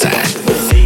side.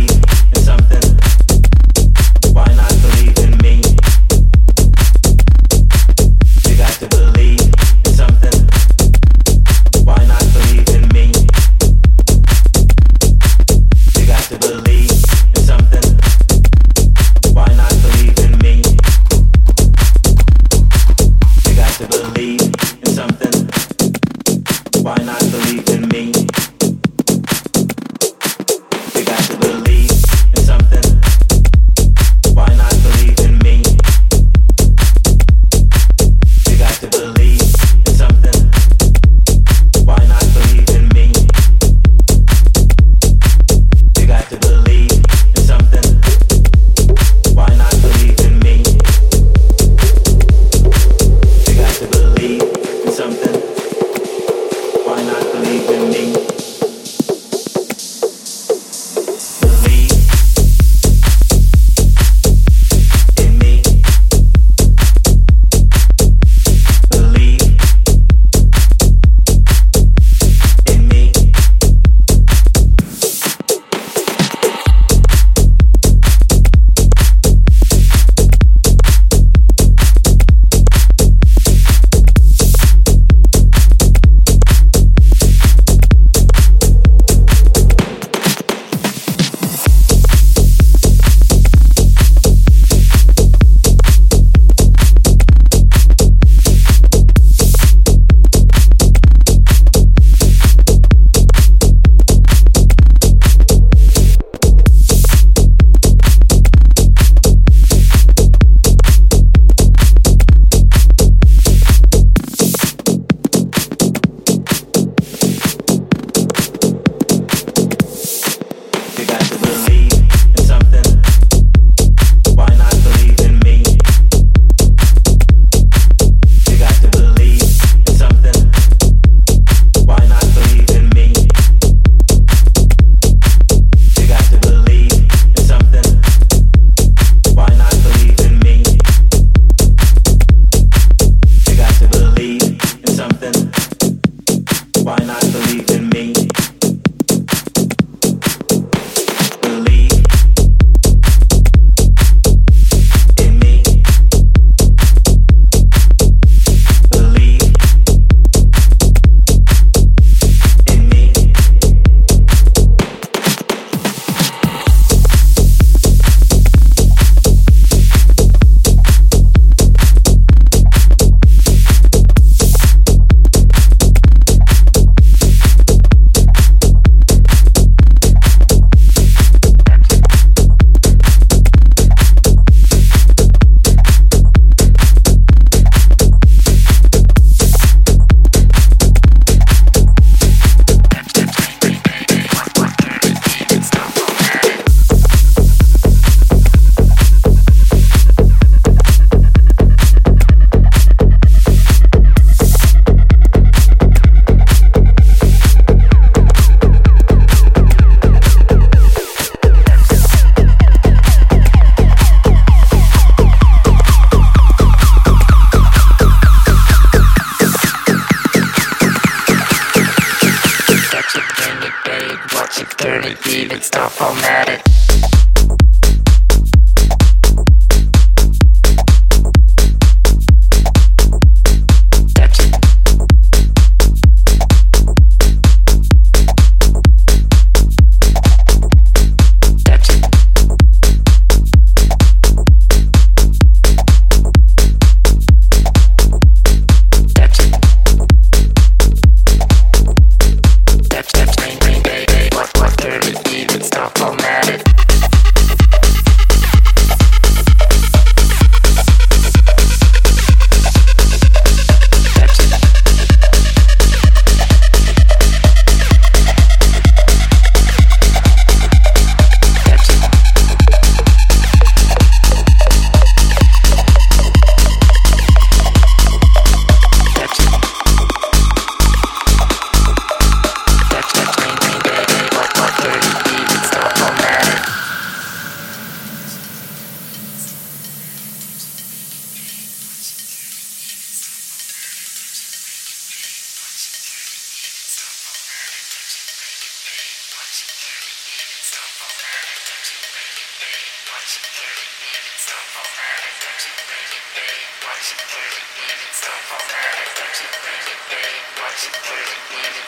you play it,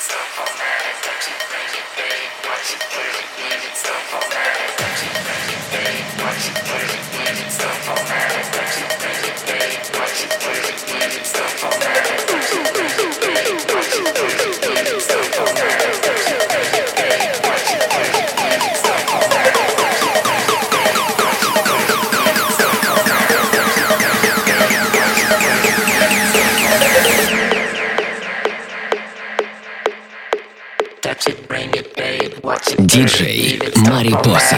don't you play it, babe? You play it, диджей Мари Поса.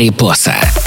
Марипоса.